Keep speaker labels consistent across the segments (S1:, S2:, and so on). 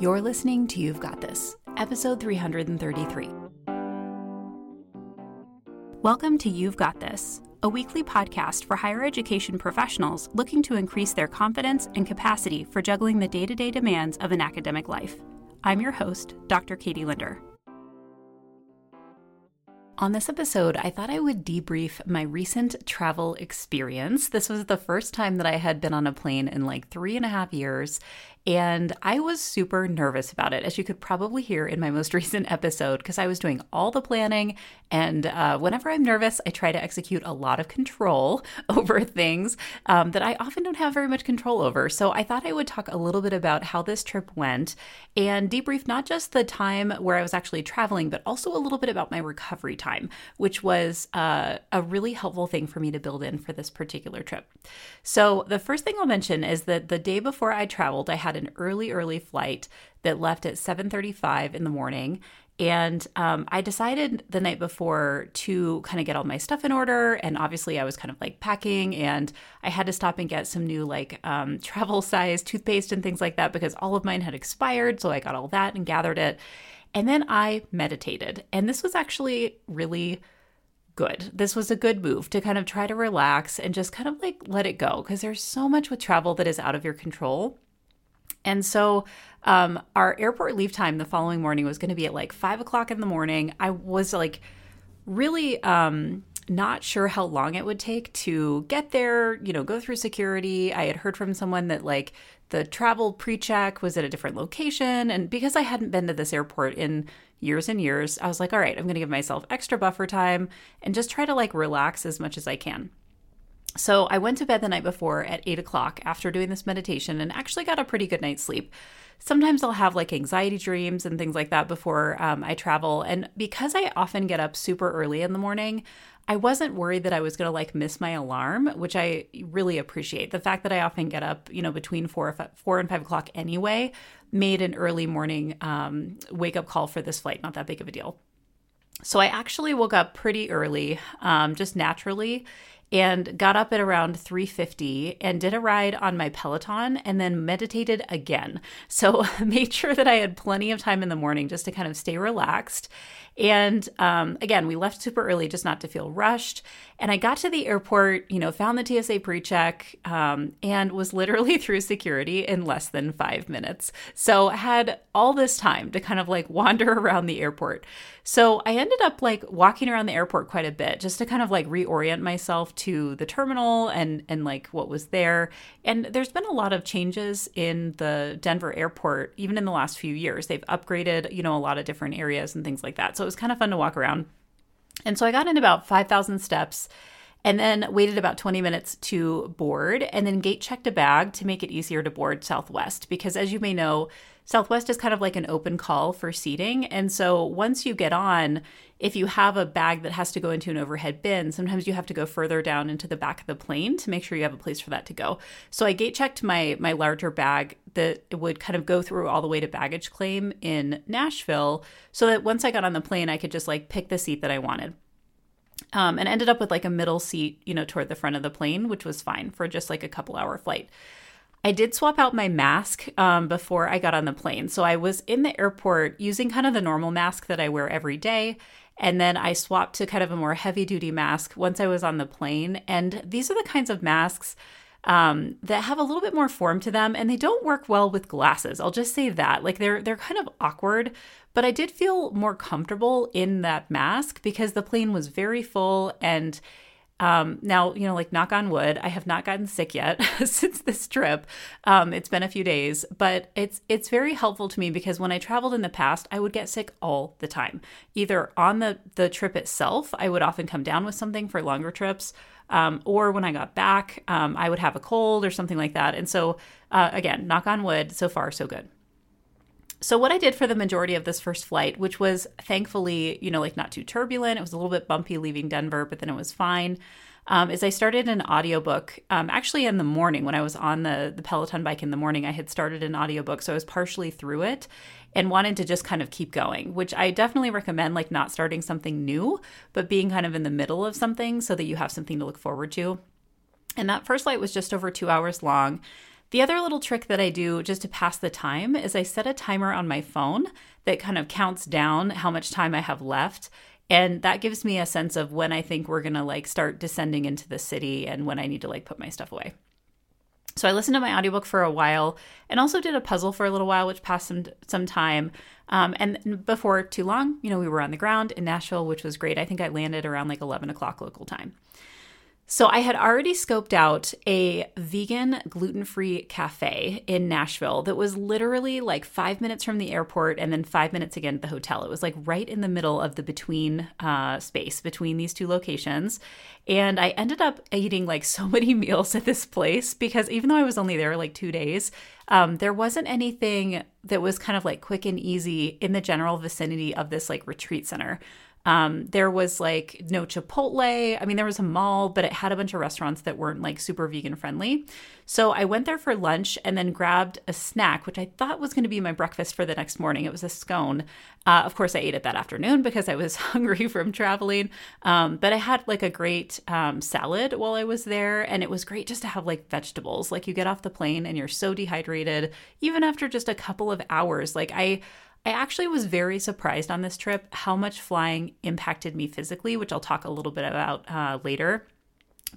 S1: You're listening to You've Got This, episode 333. Welcome to You've Got This, a weekly podcast for higher education professionals looking to increase their confidence and capacity for juggling the day to day demands of an academic life. I'm your host, Dr. Katie Linder. On this episode, I thought I would debrief my recent travel experience. This was the first time that I had been on a plane in like three and a half years, and I was super nervous about it, as you could probably hear in my most recent episode, because I was doing all the planning. And uh, whenever I'm nervous, I try to execute a lot of control over things um, that I often don't have very much control over. So I thought I would talk a little bit about how this trip went and debrief not just the time where I was actually traveling, but also a little bit about my recovery time, which was uh, a really helpful thing for me to build in for this particular trip. So the first thing I'll mention is that the day before I traveled, I had had an early, early flight that left at 7:35 in the morning. And um, I decided the night before to kind of get all my stuff in order. And obviously, I was kind of like packing, and I had to stop and get some new like um, travel size toothpaste and things like that because all of mine had expired. So I got all that and gathered it. And then I meditated. And this was actually really good. This was a good move to kind of try to relax and just kind of like let it go because there's so much with travel that is out of your control. And so um, our airport leave time the following morning was going to be at like five o'clock in the morning. I was like really um, not sure how long it would take to get there, you know, go through security. I had heard from someone that like the travel pre check was at a different location. And because I hadn't been to this airport in years and years, I was like, all right, I'm going to give myself extra buffer time and just try to like relax as much as I can. So I went to bed the night before at eight o'clock after doing this meditation and actually got a pretty good night's sleep. Sometimes I'll have like anxiety dreams and things like that before um, I travel. And because I often get up super early in the morning, I wasn't worried that I was going to like miss my alarm, which I really appreciate. The fact that I often get up, you know, between four, four and five o'clock anyway, made an early morning um, wake up call for this flight not that big of a deal. So I actually woke up pretty early, um, just naturally, and got up at around 3:50 and did a ride on my Peloton and then meditated again. So made sure that I had plenty of time in the morning just to kind of stay relaxed and um, again, we left super early just not to feel rushed. And I got to the airport, you know, found the TSA pre check um, and was literally through security in less than five minutes. So had all this time to kind of like wander around the airport. So I ended up like walking around the airport quite a bit just to kind of like reorient myself to the terminal and and like what was there. And there's been a lot of changes in the Denver airport even in the last few years. They've upgraded, you know, a lot of different areas and things like that. So it was kind of fun to walk around. And so I got in about 5,000 steps and then waited about 20 minutes to board and then gate checked a bag to make it easier to board Southwest because as you may know, Southwest is kind of like an open call for seating. And so once you get on, if you have a bag that has to go into an overhead bin, sometimes you have to go further down into the back of the plane to make sure you have a place for that to go. So I gate checked my my larger bag that would kind of go through all the way to baggage claim in Nashville so that once I got on the plane I could just like pick the seat that I wanted. Um, and ended up with like a middle seat, you know, toward the front of the plane, which was fine for just like a couple hour flight. I did swap out my mask um, before I got on the plane. So I was in the airport using kind of the normal mask that I wear every day. And then I swapped to kind of a more heavy duty mask once I was on the plane. And these are the kinds of masks um, that have a little bit more form to them and they don't work well with glasses. I'll just say that. Like they're they're kind of awkward, but I did feel more comfortable in that mask because the plane was very full and um, now, you know, like knock on wood, I have not gotten sick yet since this trip. Um, it's been a few days, but it's it's very helpful to me because when I traveled in the past, I would get sick all the time. Either on the the trip itself, I would often come down with something for longer trips, um, or when I got back, um, I would have a cold or something like that. And so, uh, again, knock on wood, so far so good. So what I did for the majority of this first flight, which was thankfully, you know, like not too turbulent, it was a little bit bumpy leaving Denver, but then it was fine. Um, is I started an audiobook um, actually in the morning when I was on the, the Peloton bike in the morning. I had started an audiobook, so I was partially through it and wanted to just kind of keep going, which I definitely recommend, like not starting something new, but being kind of in the middle of something so that you have something to look forward to. And that first flight was just over two hours long. The other little trick that I do just to pass the time is I set a timer on my phone that kind of counts down how much time I have left. And that gives me a sense of when I think we're going to like start descending into the city and when I need to like put my stuff away. So I listened to my audiobook for a while and also did a puzzle for a little while, which passed some some time. Um, and before too long, you know, we were on the ground in Nashville, which was great. I think I landed around like 11 o'clock local time. So I had already scoped out a vegan gluten-free cafe in Nashville that was literally like five minutes from the airport and then five minutes again at the hotel. It was like right in the middle of the between uh, space between these two locations. And I ended up eating like so many meals at this place because even though I was only there like two days, um, there wasn't anything that was kind of like quick and easy in the general vicinity of this like retreat center. Um, there was like no Chipotle. I mean, there was a mall, but it had a bunch of restaurants that weren't like super vegan friendly. So I went there for lunch and then grabbed a snack, which I thought was going to be my breakfast for the next morning. It was a scone. Uh, of course, I ate it that afternoon because I was hungry from traveling. Um, but I had like a great um, salad while I was there. And it was great just to have like vegetables. Like you get off the plane and you're so dehydrated, even after just a couple of hours. Like I, I actually was very surprised on this trip how much flying impacted me physically, which I'll talk a little bit about uh, later.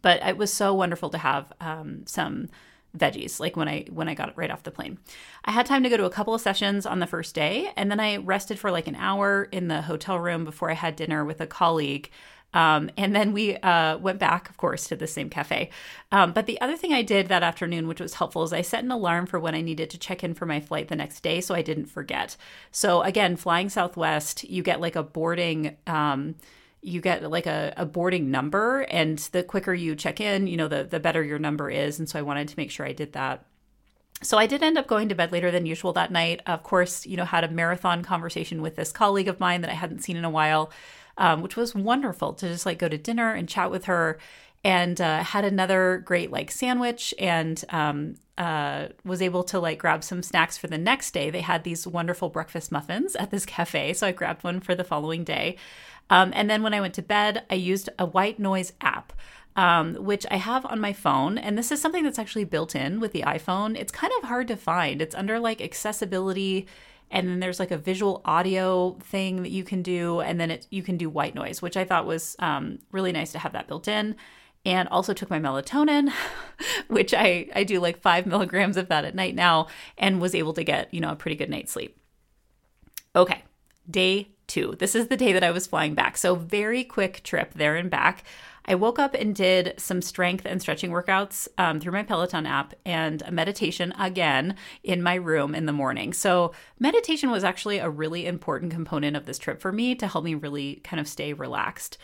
S1: But it was so wonderful to have um, some veggies like when i when i got right off the plane i had time to go to a couple of sessions on the first day and then i rested for like an hour in the hotel room before i had dinner with a colleague um, and then we uh, went back, of course, to the same cafe. Um, but the other thing I did that afternoon, which was helpful, is I set an alarm for when I needed to check in for my flight the next day so I didn't forget. So, again, flying Southwest, you get like a boarding. Um, you get like a, a boarding number and the quicker you check in you know the, the better your number is and so i wanted to make sure i did that so I did end up going to bed later than usual that night. Of course, you know, had a marathon conversation with this colleague of mine that I hadn't seen in a while um, which was wonderful to just like go to dinner and chat with her and uh, had another great like sandwich and um, uh, was able to like grab some snacks for the next day. They had these wonderful breakfast muffins at this cafe, so I grabbed one for the following day. Um, and then when I went to bed, I used a white noise app. Um, which I have on my phone. And this is something that's actually built in with the iPhone. It's kind of hard to find. It's under like accessibility and then there's like a visual audio thing that you can do and then it you can do white noise which i thought was um, really nice to have that built in. And also took my melatonin which i i do like five milligrams of that at night now and was able to get you know a pretty good night's sleep. Okay day two. This is the day that i was flying back. So very quick trip there and back I woke up and did some strength and stretching workouts um, through my Peloton app and a meditation again in my room in the morning. So, meditation was actually a really important component of this trip for me to help me really kind of stay relaxed.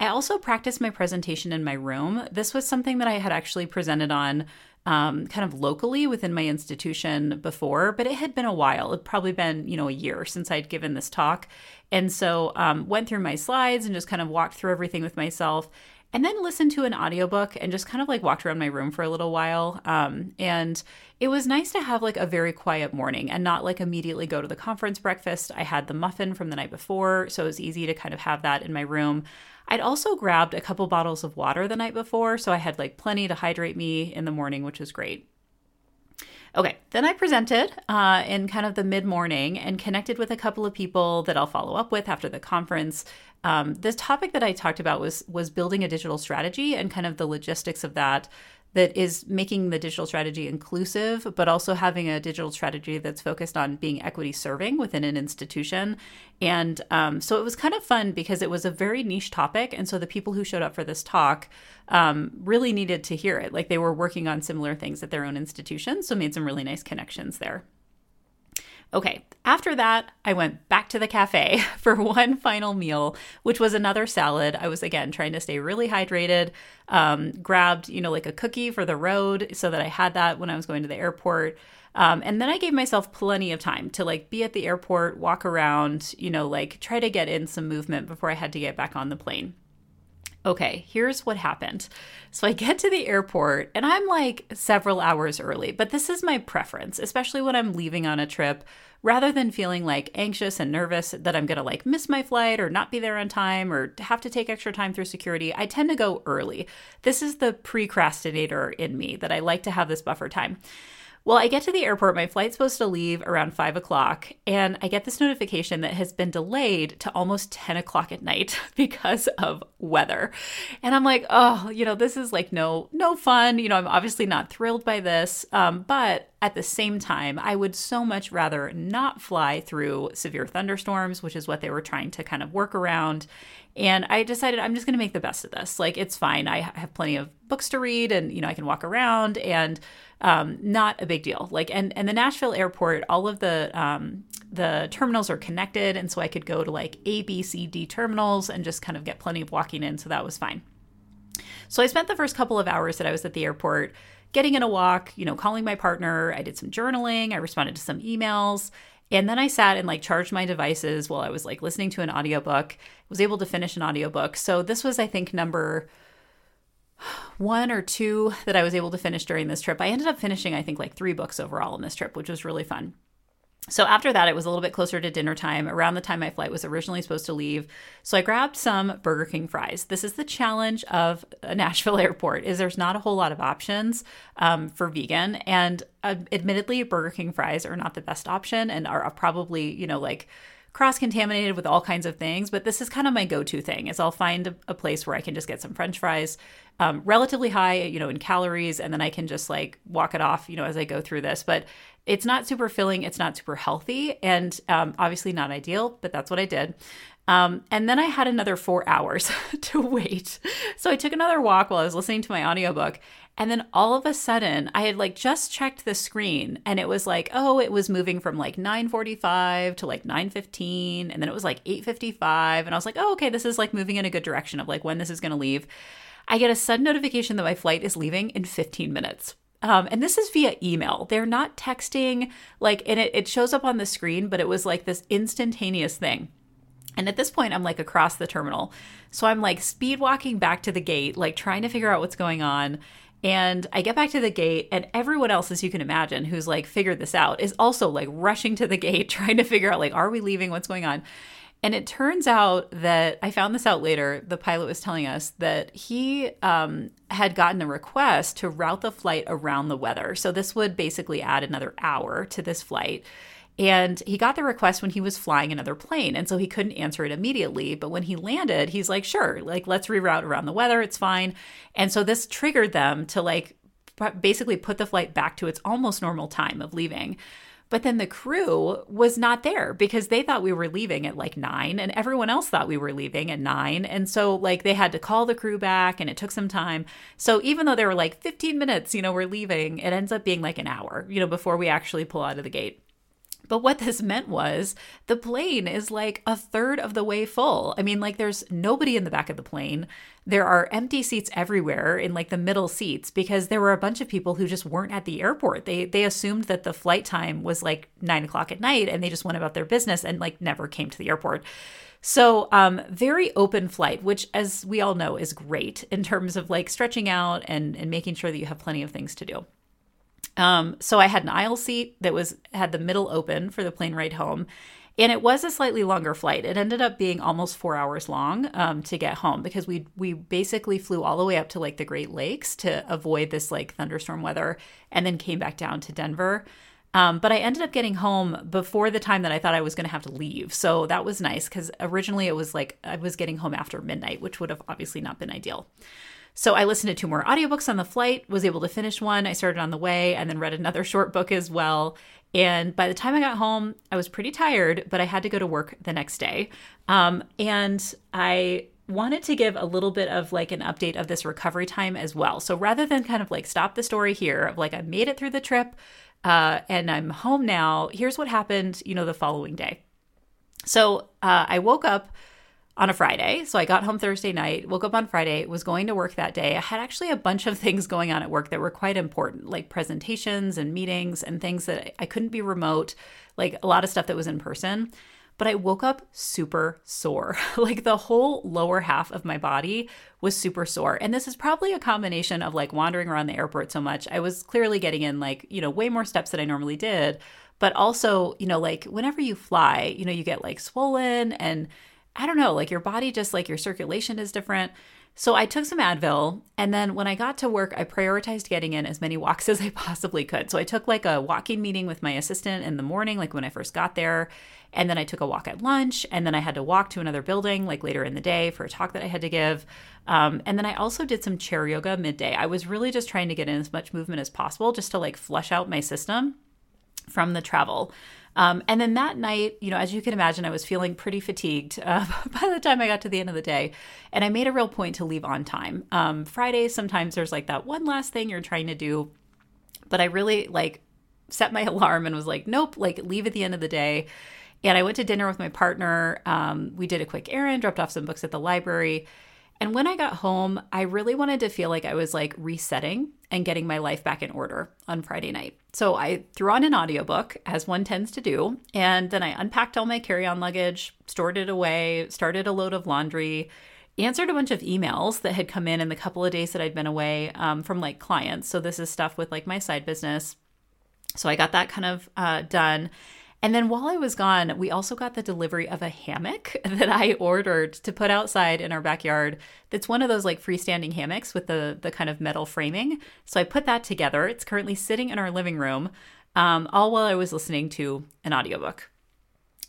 S1: I also practiced my presentation in my room. This was something that I had actually presented on um, kind of locally within my institution before, but it had been a while. It'd probably been, you know, a year since I'd given this talk. And so um, went through my slides and just kind of walked through everything with myself and then listened to an audiobook and just kind of like walked around my room for a little while. Um, and it was nice to have like a very quiet morning and not like immediately go to the conference breakfast. I had the muffin from the night before, so it was easy to kind of have that in my room. I'd also grabbed a couple bottles of water the night before, so I had like plenty to hydrate me in the morning, which was great. Okay, then I presented uh, in kind of the mid morning and connected with a couple of people that I'll follow up with after the conference. Um, this topic that I talked about was was building a digital strategy and kind of the logistics of that that is making the digital strategy inclusive, but also having a digital strategy that's focused on being equity serving within an institution. And um, so it was kind of fun because it was a very niche topic. And so the people who showed up for this talk um, really needed to hear it. Like they were working on similar things at their own institutions. So made some really nice connections there. Okay, after that, I went back to the cafe for one final meal, which was another salad. I was again trying to stay really hydrated. Um, grabbed, you know, like a cookie for the road so that I had that when I was going to the airport. Um, and then I gave myself plenty of time to like be at the airport, walk around, you know, like try to get in some movement before I had to get back on the plane okay, here's what happened. So I get to the airport and I'm like several hours early, but this is my preference, especially when I'm leaving on a trip. Rather than feeling like anxious and nervous that I'm gonna like miss my flight or not be there on time or have to take extra time through security, I tend to go early. This is the procrastinator in me that I like to have this buffer time. Well, I get to the airport. My flight's supposed to leave around five o'clock, and I get this notification that has been delayed to almost 10 o'clock at night because of weather. And I'm like, oh, you know, this is like no, no fun. You know, I'm obviously not thrilled by this. Um, but at the same time, I would so much rather not fly through severe thunderstorms, which is what they were trying to kind of work around. And I decided I'm just going to make the best of this. Like, it's fine. I have plenty of books to read and, you know, I can walk around and um, not a big deal. Like, and, and the Nashville airport, all of the, um, the terminals are connected. And so I could go to like A, B, C, D terminals and just kind of get plenty of walking in. So that was fine. So I spent the first couple of hours that I was at the airport getting in a walk, you know, calling my partner. I did some journaling. I responded to some emails. And then I sat and like charged my devices while I was like listening to an audiobook. Was able to finish an audiobook. So this was I think number one or two that I was able to finish during this trip. I ended up finishing, I think, like three books overall in this trip, which was really fun. So after that, it was a little bit closer to dinner time, around the time my flight was originally supposed to leave. So I grabbed some Burger King fries. This is the challenge of a Nashville Airport: is there's not a whole lot of options um, for vegan, and uh, admittedly, Burger King fries are not the best option, and are probably you know like cross contaminated with all kinds of things, but this is kind of my go to thing. Is I'll find a, a, place where I can just get some French fries, um, relatively high, you know, in calories, and then I can just like walk it off, you know, as I go through this. But it's not super filling, it's not super healthy, and um, obviously not ideal. But that's what I did. Um, and then I had another four hours to wait. So I took another walk while I was listening to my audiobook. And then all of a sudden, I had like just checked the screen and it was like, oh, it was moving from like 9:45 to like 9:15 and then it was like 8:55 and I was like, "Oh, okay, this is like moving in a good direction of like when this is going to leave." I get a sudden notification that my flight is leaving in 15 minutes. Um, and this is via email. They're not texting, like, and it, it shows up on the screen, but it was like this instantaneous thing. And at this point, I'm like across the terminal. So I'm like speed walking back to the gate, like trying to figure out what's going on. And I get back to the gate, and everyone else, as you can imagine, who's like figured this out, is also like rushing to the gate, trying to figure out, like, are we leaving? What's going on? And it turns out that I found this out later. The pilot was telling us that he um, had gotten a request to route the flight around the weather. So this would basically add another hour to this flight. And he got the request when he was flying another plane. And so he couldn't answer it immediately. But when he landed, he's like, sure, like, let's reroute around the weather. It's fine. And so this triggered them to like basically put the flight back to its almost normal time of leaving. But then the crew was not there because they thought we were leaving at like nine and everyone else thought we were leaving at nine. And so, like, they had to call the crew back and it took some time. So, even though they were like 15 minutes, you know, we're leaving, it ends up being like an hour, you know, before we actually pull out of the gate. But what this meant was the plane is like a third of the way full. I mean, like there's nobody in the back of the plane. There are empty seats everywhere in like the middle seats because there were a bunch of people who just weren't at the airport. They they assumed that the flight time was like nine o'clock at night and they just went about their business and like never came to the airport. So, um, very open flight, which, as we all know, is great in terms of like stretching out and, and making sure that you have plenty of things to do. Um, so I had an aisle seat that was had the middle open for the plane ride home. And it was a slightly longer flight. It ended up being almost four hours long um, to get home because we we basically flew all the way up to like the Great Lakes to avoid this like thunderstorm weather, and then came back down to Denver. Um, but I ended up getting home before the time that I thought I was going to have to leave. So that was nice because originally it was like I was getting home after midnight, which would have obviously not been ideal. So I listened to two more audiobooks on the flight, was able to finish one. I started on the way and then read another short book as well. And by the time I got home, I was pretty tired, but I had to go to work the next day. Um, and I wanted to give a little bit of like an update of this recovery time as well. So rather than kind of like stop the story here of like I made it through the trip uh, and I'm home now, here's what happened, you know, the following day. So uh, I woke up on a Friday. So I got home Thursday night, woke up on Friday, was going to work that day. I had actually a bunch of things going on at work that were quite important, like presentations and meetings and things that I couldn't be remote, like a lot of stuff that was in person. But I woke up super sore. like the whole lower half of my body was super sore. And this is probably a combination of like wandering around the airport so much. I was clearly getting in like, you know, way more steps than I normally did. But also, you know, like whenever you fly, you know, you get like swollen and I don't know, like your body just like your circulation is different. So I took some Advil, and then when I got to work, I prioritized getting in as many walks as I possibly could. So I took like a walking meeting with my assistant in the morning, like when I first got there. And then I took a walk at lunch, and then I had to walk to another building like later in the day for a talk that I had to give. Um, and then I also did some chair yoga midday. I was really just trying to get in as much movement as possible just to like flush out my system from the travel. Um, and then that night, you know, as you can imagine, I was feeling pretty fatigued uh, by the time I got to the end of the day. And I made a real point to leave on time. Um, Fridays, sometimes there's like that one last thing you're trying to do. But I really like set my alarm and was like, nope, like leave at the end of the day. And I went to dinner with my partner. Um, we did a quick errand, dropped off some books at the library. And when I got home, I really wanted to feel like I was like resetting and getting my life back in order on Friday night. So I threw on an audiobook, as one tends to do, and then I unpacked all my carry on luggage, stored it away, started a load of laundry, answered a bunch of emails that had come in in the couple of days that I'd been away um, from like clients. So this is stuff with like my side business. So I got that kind of uh, done. And then while I was gone, we also got the delivery of a hammock that I ordered to put outside in our backyard. That's one of those like freestanding hammocks with the the kind of metal framing. So I put that together. It's currently sitting in our living room, um, all while I was listening to an audiobook.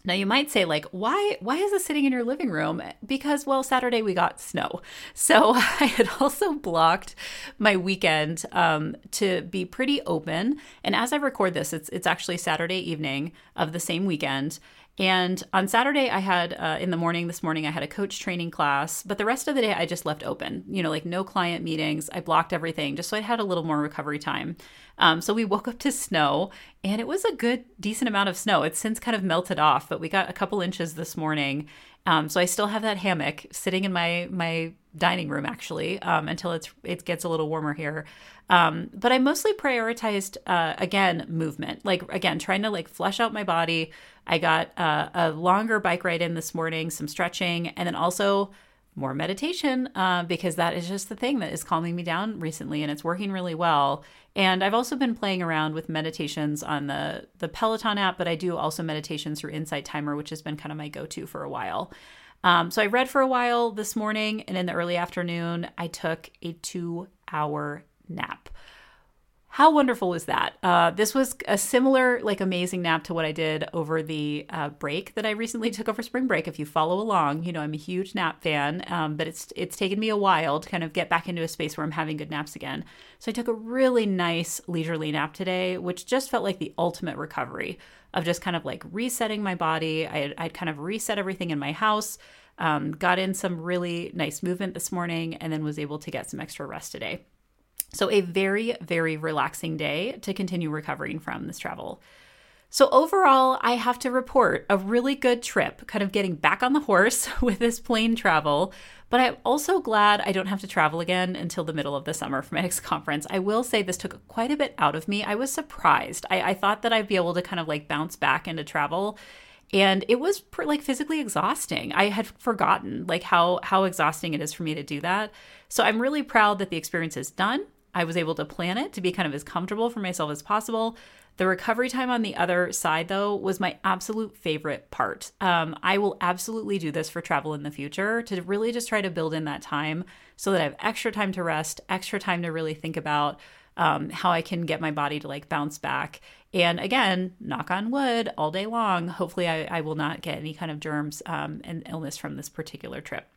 S1: Now you might say like why why is this sitting in your living room? Because well Saturday we got snow. So I had also blocked my weekend um, to be pretty open. And as I record this, it's it's actually Saturday evening of the same weekend. And on Saturday, I had uh, in the morning, this morning, I had a coach training class, but the rest of the day, I just left open, you know, like no client meetings. I blocked everything just so I had a little more recovery time. Um, so we woke up to snow, and it was a good, decent amount of snow. It's since kind of melted off, but we got a couple inches this morning. Um, so I still have that hammock sitting in my my dining room actually um, until it's it gets a little warmer here. Um, but I mostly prioritized uh, again movement, like again trying to like flush out my body. I got uh, a longer bike ride in this morning, some stretching, and then also more meditation uh, because that is just the thing that is calming me down recently and it's working really well. And I've also been playing around with meditations on the the Peloton app, but I do also meditations through Insight Timer, which has been kind of my go to for a while. Um, so I read for a while this morning, and in the early afternoon, I took a two hour nap. How wonderful was that? Uh, this was a similar, like, amazing nap to what I did over the uh, break that I recently took over spring break. If you follow along, you know I'm a huge nap fan, um, but it's it's taken me a while to kind of get back into a space where I'm having good naps again. So I took a really nice leisurely nap today, which just felt like the ultimate recovery of just kind of like resetting my body. I I'd kind of reset everything in my house. Um, got in some really nice movement this morning, and then was able to get some extra rest today. So, a very, very relaxing day to continue recovering from this travel. So, overall, I have to report a really good trip, kind of getting back on the horse with this plane travel. But I'm also glad I don't have to travel again until the middle of the summer for my next conference. I will say this took quite a bit out of me. I was surprised. I, I thought that I'd be able to kind of like bounce back into travel and it was like physically exhausting i had forgotten like how how exhausting it is for me to do that so i'm really proud that the experience is done I was able to plan it to be kind of as comfortable for myself as possible. The recovery time on the other side, though, was my absolute favorite part. Um, I will absolutely do this for travel in the future to really just try to build in that time so that I have extra time to rest, extra time to really think about um, how I can get my body to like bounce back. And again, knock on wood all day long. Hopefully, I, I will not get any kind of germs um, and illness from this particular trip.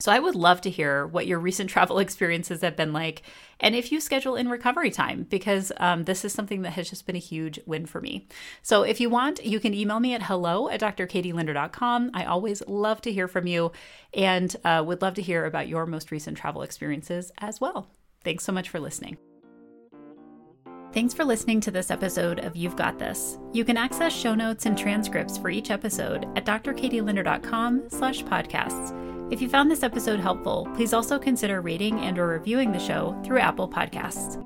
S1: So I would love to hear what your recent travel experiences have been like, and if you schedule in recovery time, because um, this is something that has just been a huge win for me. So if you want, you can email me at hello at drkatielinder.com. I always love to hear from you and uh, would love to hear about your most recent travel experiences as well. Thanks so much for listening. Thanks for listening to this episode of You've Got This. You can access show notes and transcripts for each episode at drkatielinder.com slash podcasts. If you found this episode helpful, please also consider rating and or reviewing the show through Apple Podcasts.